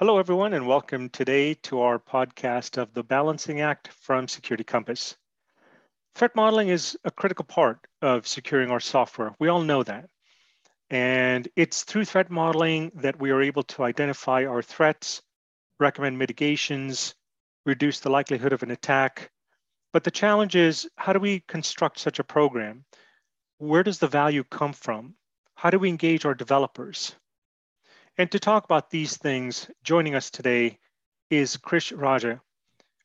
Hello, everyone, and welcome today to our podcast of the Balancing Act from Security Compass. Threat modeling is a critical part of securing our software. We all know that. And it's through threat modeling that we are able to identify our threats, recommend mitigations, reduce the likelihood of an attack. But the challenge is how do we construct such a program? Where does the value come from? How do we engage our developers? And to talk about these things, joining us today is Krish Raja,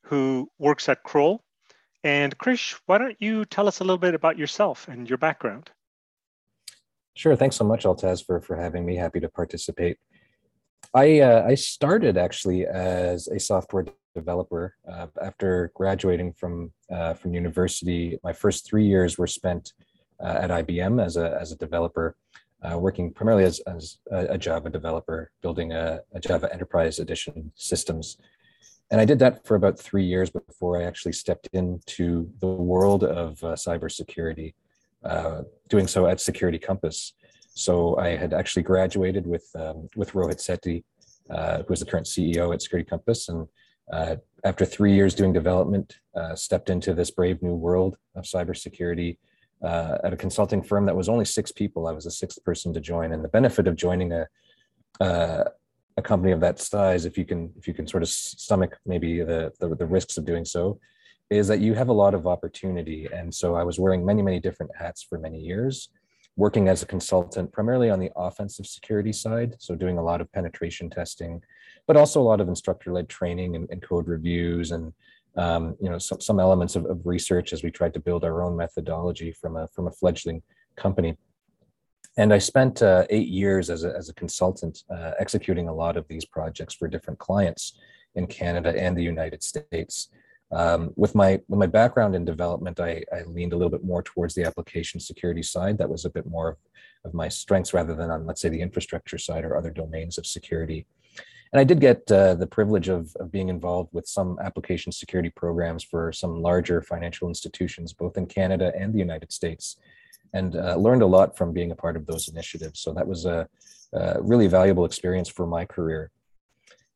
who works at Kroll. And Krish, why don't you tell us a little bit about yourself and your background? Sure. Thanks so much, Altaz, for, for having me. Happy to participate. I, uh, I started actually as a software developer uh, after graduating from, uh, from university. My first three years were spent uh, at IBM as a, as a developer uh, working primarily as, as a, Java developer, building a, a, Java Enterprise Edition systems. And I did that for about three years before I actually stepped into the world of uh, cybersecurity, uh, doing so at Security Compass. So I had actually graduated with um, with Rohit Sethi, uh, who is the current CEO at Security Compass, and uh, after three years doing development, uh, stepped into this brave new world of cybersecurity uh, at a consulting firm that was only six people. I was the sixth person to join, and the benefit of joining a uh, a company of that size, if you can if you can sort of stomach maybe the, the the risks of doing so, is that you have a lot of opportunity. And so I was wearing many many different hats for many years, working as a consultant primarily on the offensive security side, so doing a lot of penetration testing, but also a lot of instructor led training and, and code reviews and um, you know, some, some elements of, of research as we tried to build our own methodology from a, from a fledgling company. And I spent uh, eight years as a, as a consultant uh, executing a lot of these projects for different clients in Canada and the United States. Um, with my with my background in development, I, I leaned a little bit more towards the application security side. That was a bit more of, of my strengths rather than on, let's say, the infrastructure side or other domains of security. And I did get uh, the privilege of, of being involved with some application security programs for some larger financial institutions, both in Canada and the United States, and uh, learned a lot from being a part of those initiatives. So that was a, a really valuable experience for my career.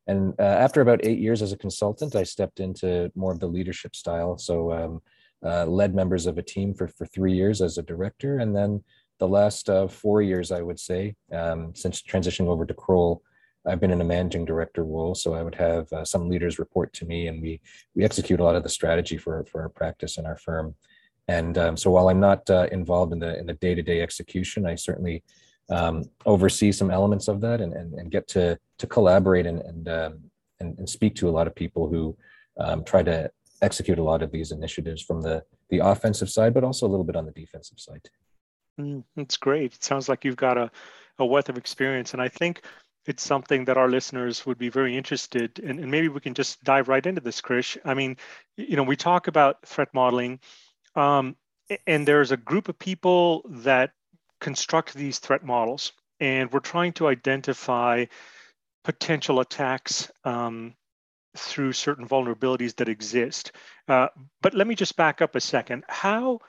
And uh, after about eight years as a consultant, I stepped into more of the leadership style. So um, uh, led members of a team for, for three years as a director. And then the last uh, four years, I would say, um, since transitioning over to Kroll, I've been in a managing director role, so I would have uh, some leaders report to me, and we we execute a lot of the strategy for for our practice and our firm. And um, so, while I'm not uh, involved in the in the day to day execution, I certainly um, oversee some elements of that, and, and and get to to collaborate and and um, and, and, speak to a lot of people who um, try to execute a lot of these initiatives from the the offensive side, but also a little bit on the defensive side. Mm, that's great. It sounds like you've got a a wealth of experience, and I think it's something that our listeners would be very interested in. And maybe we can just dive right into this, Krish. I mean, you know, we talk about threat modeling, um, and there's a group of people that construct these threat models, and we're trying to identify potential attacks um, through certain vulnerabilities that exist. Uh, but let me just back up a second. How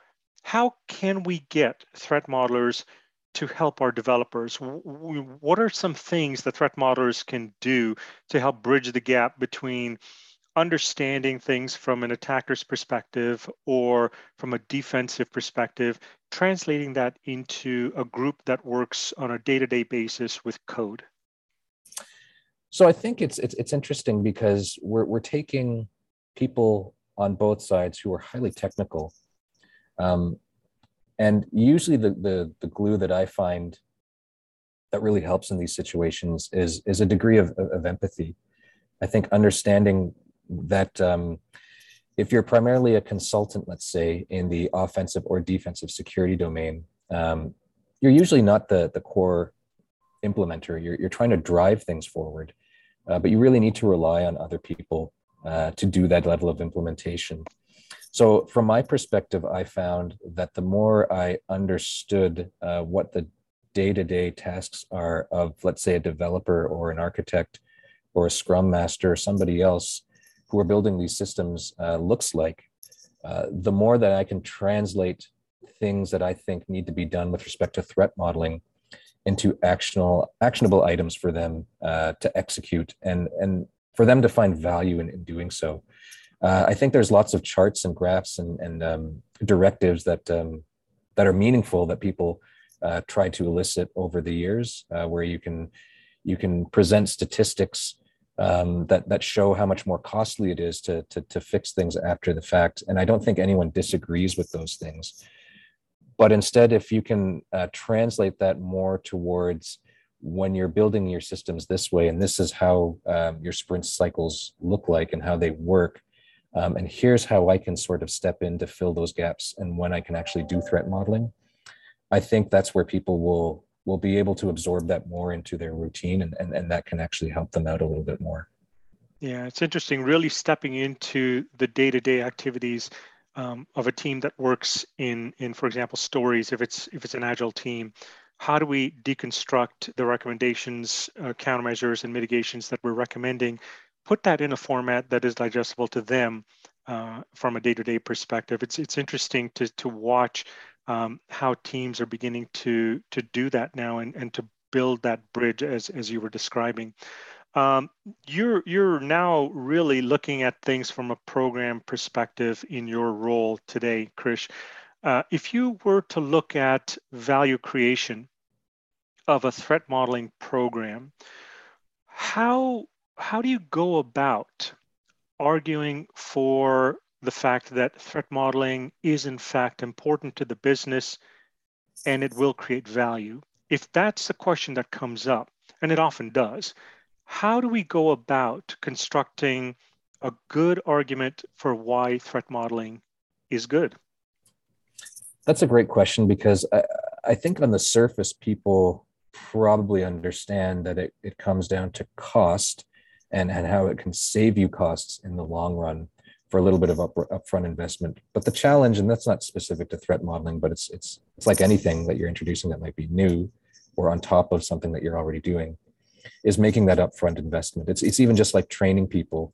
how can we get threat modelers to help our developers? What are some things that threat modelers can do to help bridge the gap between understanding things from an attacker's perspective or from a defensive perspective, translating that into a group that works on a day-to-day basis with code? So I think it's it's, it's interesting because we're we're taking people on both sides who are highly technical um, and usually the, the, the glue that I find that really helps in these situations is, is a degree of, of empathy. I think understanding that um, if you're primarily a consultant, let's say, in the offensive or defensive security domain, um, you're usually not the, the core implementer. You're, you're trying to drive things forward, uh, but you really need to rely on other people uh, to do that level of implementation. So, from my perspective, I found that the more I understood uh, what the day to day tasks are of, let's say, a developer or an architect or a scrum master or somebody else who are building these systems uh, looks like, uh, the more that I can translate things that I think need to be done with respect to threat modeling into actionable actionable items for them uh, to execute and and for them to find value in, in doing so. Uh, I think there's lots of charts and graphs and, and um, directives that um, that are meaningful that people uh, try to elicit over the years, uh, where you can you can present statistics um, that that show how much more costly it is to, to to fix things after the fact. And I don't think anyone disagrees with those things. But instead, if you can uh, translate that more towards when you're building your systems this way, and this is how um, your sprint cycles look like and how they work, um, and here's how I can sort of step in to fill those gaps and when I can actually do threat modeling. I think that's where people will will be able to absorb that more into their routine and, and, and that can actually help them out a little bit more. Yeah, it's interesting, really stepping into the day-to-day activities um, of a team that works in in for example stories if it's if it's an agile team how do we deconstruct the recommendations uh, countermeasures and mitigations that we're recommending put that in a format that is digestible to them uh, from a day-to-day perspective it's it's interesting to to watch um, how teams are beginning to to do that now and, and to build that bridge as as you were describing um, you're you're now really looking at things from a program perspective in your role today, Krish. Uh, if you were to look at value creation of a threat modeling program, how how do you go about arguing for the fact that threat modeling is in fact important to the business and it will create value? If that's the question that comes up, and it often does, how do we go about constructing a good argument for why threat modeling is good? That's a great question because I, I think on the surface, people probably understand that it, it comes down to cost and, and how it can save you costs in the long run for a little bit of up, upfront investment. But the challenge, and that's not specific to threat modeling, but it's it's it's like anything that you're introducing that might be new or on top of something that you're already doing is making that upfront investment. It's it's even just like training people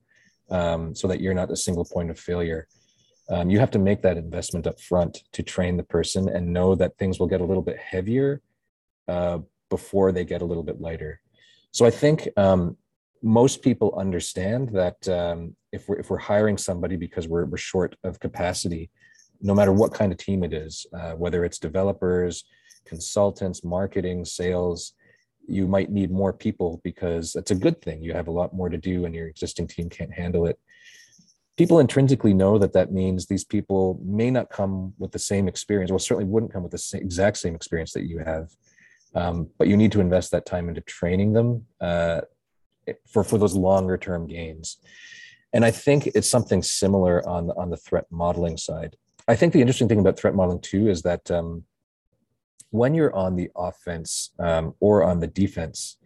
um, so that you're not a single point of failure. Um, you have to make that investment up front to train the person and know that things will get a little bit heavier uh, before they get a little bit lighter. So I think um, most people understand that um, if we're if we're hiring somebody because we're we're short of capacity, no matter what kind of team it is, uh, whether it's developers, consultants, marketing, sales, you might need more people because that's a good thing. You have a lot more to do and your existing team can't handle it. People intrinsically know that that means these people may not come with the same experience, well, certainly wouldn't come with the same, exact same experience that you have. Um, but you need to invest that time into training them uh, for, for those longer term gains. And I think it's something similar on, on the threat modeling side. I think the interesting thing about threat modeling too is that um, when you're on the offense um, or on the defense,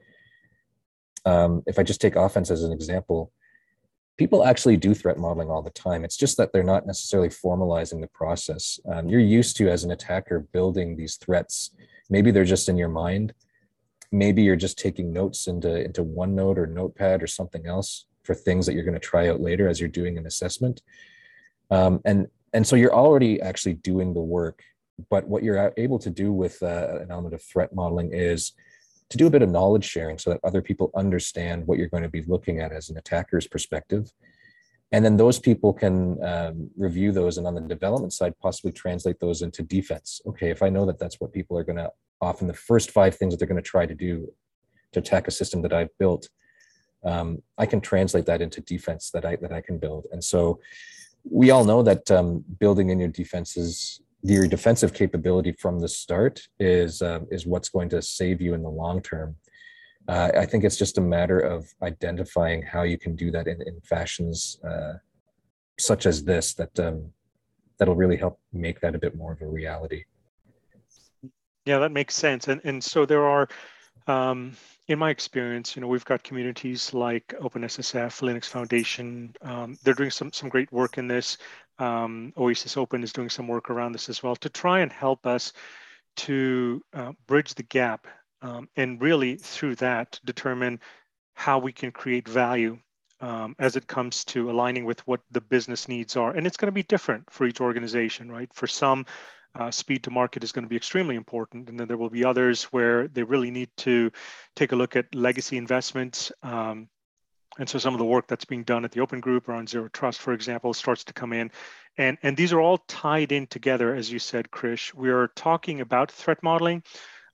um, if I just take offense as an example, people actually do threat modeling all the time. It's just that they're not necessarily formalizing the process. Um, you're used to, as an attacker, building these threats. Maybe they're just in your mind. Maybe you're just taking notes into, into OneNote or Notepad or something else for things that you're going to try out later as you're doing an assessment. Um, and, and so you're already actually doing the work but what you're able to do with uh, an element of threat modeling is to do a bit of knowledge sharing so that other people understand what you're going to be looking at as an attacker's perspective and then those people can um, review those and on the development side possibly translate those into defense okay if i know that that's what people are going to often the first five things that they're going to try to do to attack a system that i've built um, i can translate that into defense that i that i can build and so we all know that um, building in your defenses your defensive capability from the start is uh, is what's going to save you in the long term. Uh, I think it's just a matter of identifying how you can do that in, in fashions uh, such as this that um, that'll really help make that a bit more of a reality. Yeah, that makes sense. And and so there are, um, in my experience, you know, we've got communities like OpenSSF, Linux Foundation. Um, they're doing some some great work in this. Um, Oasis Open is doing some work around this as well to try and help us to uh, bridge the gap um, and really through that determine how we can create value um, as it comes to aligning with what the business needs are. And it's going to be different for each organization, right? For some, uh, speed to market is going to be extremely important. And then there will be others where they really need to take a look at legacy investments. Um, and so some of the work that's being done at the Open Group around Zero Trust, for example, starts to come in. And, and these are all tied in together, as you said, Krish. We are talking about threat modeling,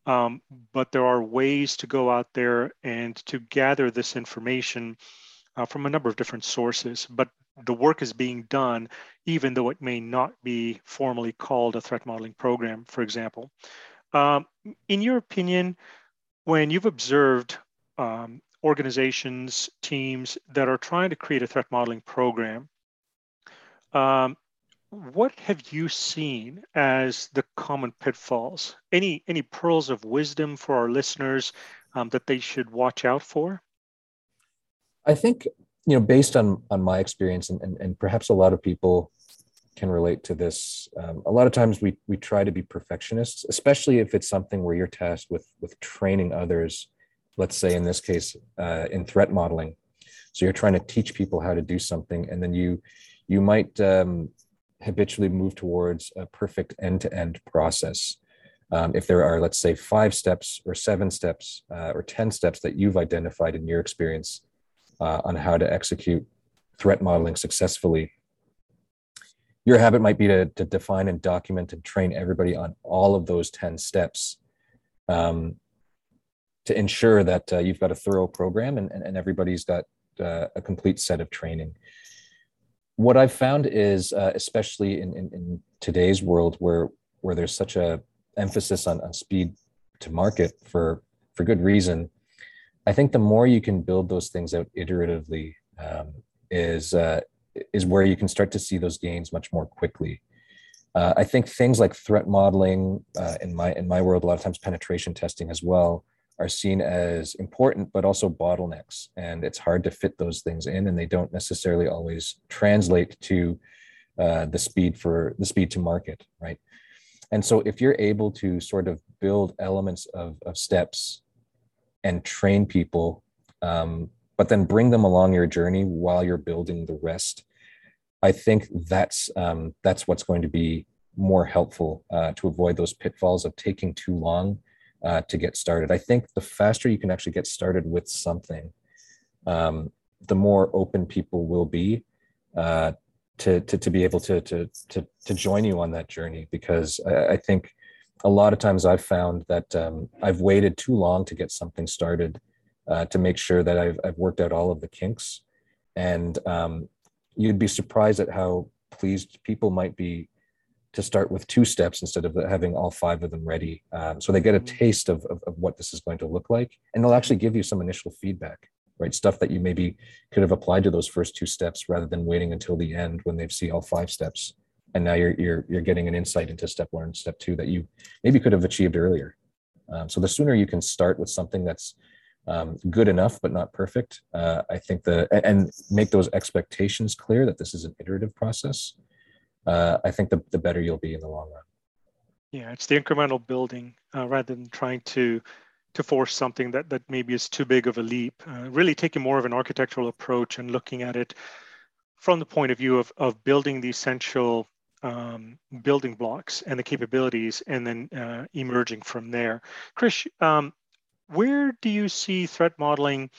um, but there are ways to go out there and to gather this information uh, from a number of different sources. But the work is being done, even though it may not be formally called a threat modeling program, for example. Um, in your opinion, when you've observed um, organizations, teams that are trying to create a threat modeling program, um, what have you seen as the common pitfalls? Any any pearls of wisdom for our listeners um, that they should watch out for? I think you know, based on on my experience, and and, and perhaps a lot of people can relate to this. Um, a lot of times we we try to be perfectionists, especially if it's something where you're tasked with with training others. Let's say in this case, uh, in threat modeling. So you're trying to teach people how to do something, and then you you might um, habitually move towards a perfect end-to-end process. Um, if there are, let's say, five steps or seven steps uh, or 10 steps that you've identified in your experience uh, on how to execute threat modeling successfully. Your habit might be to, to define and document and train everybody on all of those 10 steps um, to ensure that uh, you've got a thorough program and, and, and everybody's got uh, a complete set of training. What I've found is, uh, especially in, in, in, today's world where, where there's such a emphasis on, on speed to market for, for good reason, I think the more you can build those things out iteratively um, is uh, is where you can start to see those gains much more quickly. Uh, I think things like threat modeling uh, in my in my world, a lot of times penetration testing as well, are seen as important, but also bottlenecks, and it's hard to fit those things in, and they don't necessarily always translate to uh, the speed for the speed to market, right? And so, if you're able to sort of build elements of, of steps and train people, um, but then bring them along your journey while you're building the rest. I think that's um, that's what's going to be more helpful uh, to avoid those pitfalls of taking too long uh, to get started. I think the faster you can actually get started with something, um, the more open people will be uh, to, to to be able to to to to join you on that journey. Because I, I think a lot of times I've found that um, I've waited too long to get something started uh, to make sure that I've, I've worked out all of the kinks. And um, you'd be surprised at how pleased people might be to start with two steps instead of having all five of them ready. Um, so they get a mm-hmm. taste of, of, of, what this is going to look like. And they'll actually give you some initial feedback, right? Stuff that you maybe could have applied to those first two steps rather than waiting until the end when they've seen all five steps and now you're you're you're getting an insight into step one and step two that you maybe could have achieved earlier. Um, so the sooner you can start with something that's um, good enough but not perfect, uh, I think the and make those expectations clear that this is an iterative process. Uh, I think the the better you'll be in the long run. Yeah, it's the incremental building uh, rather than trying to to force something that that maybe is too big of a leap. Uh, really taking more of an architectural approach and looking at it from the point of view of, of building the essential um, building blocks and the capabilities and then uh, emerging from there. Krish, um, where do you see threat modeling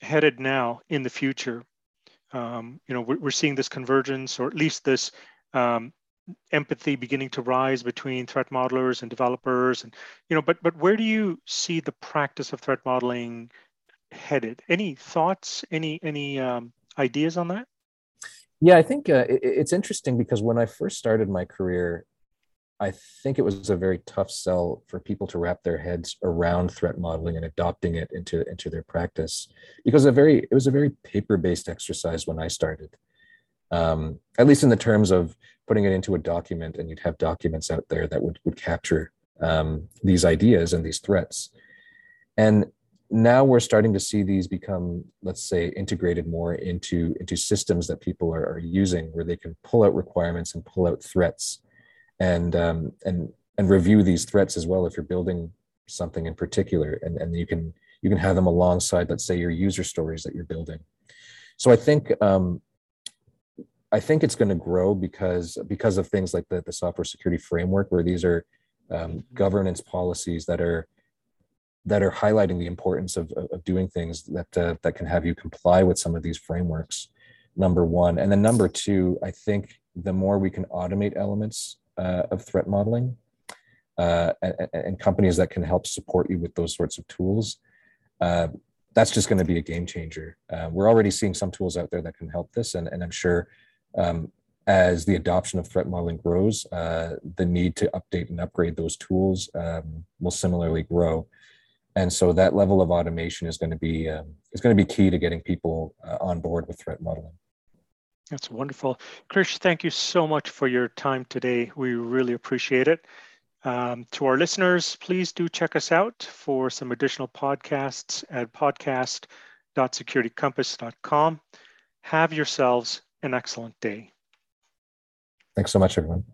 headed now in the future? Um, you know, we're, we're, seeing this convergence or at least this um, empathy beginning to rise between threat modelers and developers and you know but but where do you see the practice of threat modeling headed any thoughts any any um, ideas on that yeah, I think uh, it, it's interesting because when I first started my career, I think it was a very tough sell for people to wrap their heads around threat modeling and adopting it into into their practice because a very it was a very paper based exercise when I started. Um, at least in the terms of putting it into a document, and you'd have documents out there that would would capture um, these ideas and these threats. And now we're starting to see these become let's say integrated more into into systems that people are, are using where they can pull out requirements and pull out threats and um, and and review these threats as well if you're building something in particular. And, and you can you can have them alongside let's say your user stories that you're building. So i think um, I think it's going to grow because because of things like the, the software security framework, where these are um, governance policies that are that are highlighting the importance of, of doing things that uh, that can have you comply with some of these frameworks. Number one, and then number two, I think the more we can automate elements uh, of threat modeling, uh, and, and, companies that can help support you with those sorts of tools, uh, that's just going to be a game changer. Uh, we're already seeing some tools out there that can help this, and, and I'm sure um, as the adoption of threat modeling grows, uh, the need to update and upgrade those tools um, will similarly grow. And so that level of automation is going to be um, is going to be key to getting people uh, on board with threat modeling. That's wonderful, Krish. Thank you so much for your time today. We really appreciate it. Um, to our listeners, please do check us out for some additional podcasts at podcast.securitycompass.com. Have yourselves an excellent day. Thanks so much, everyone.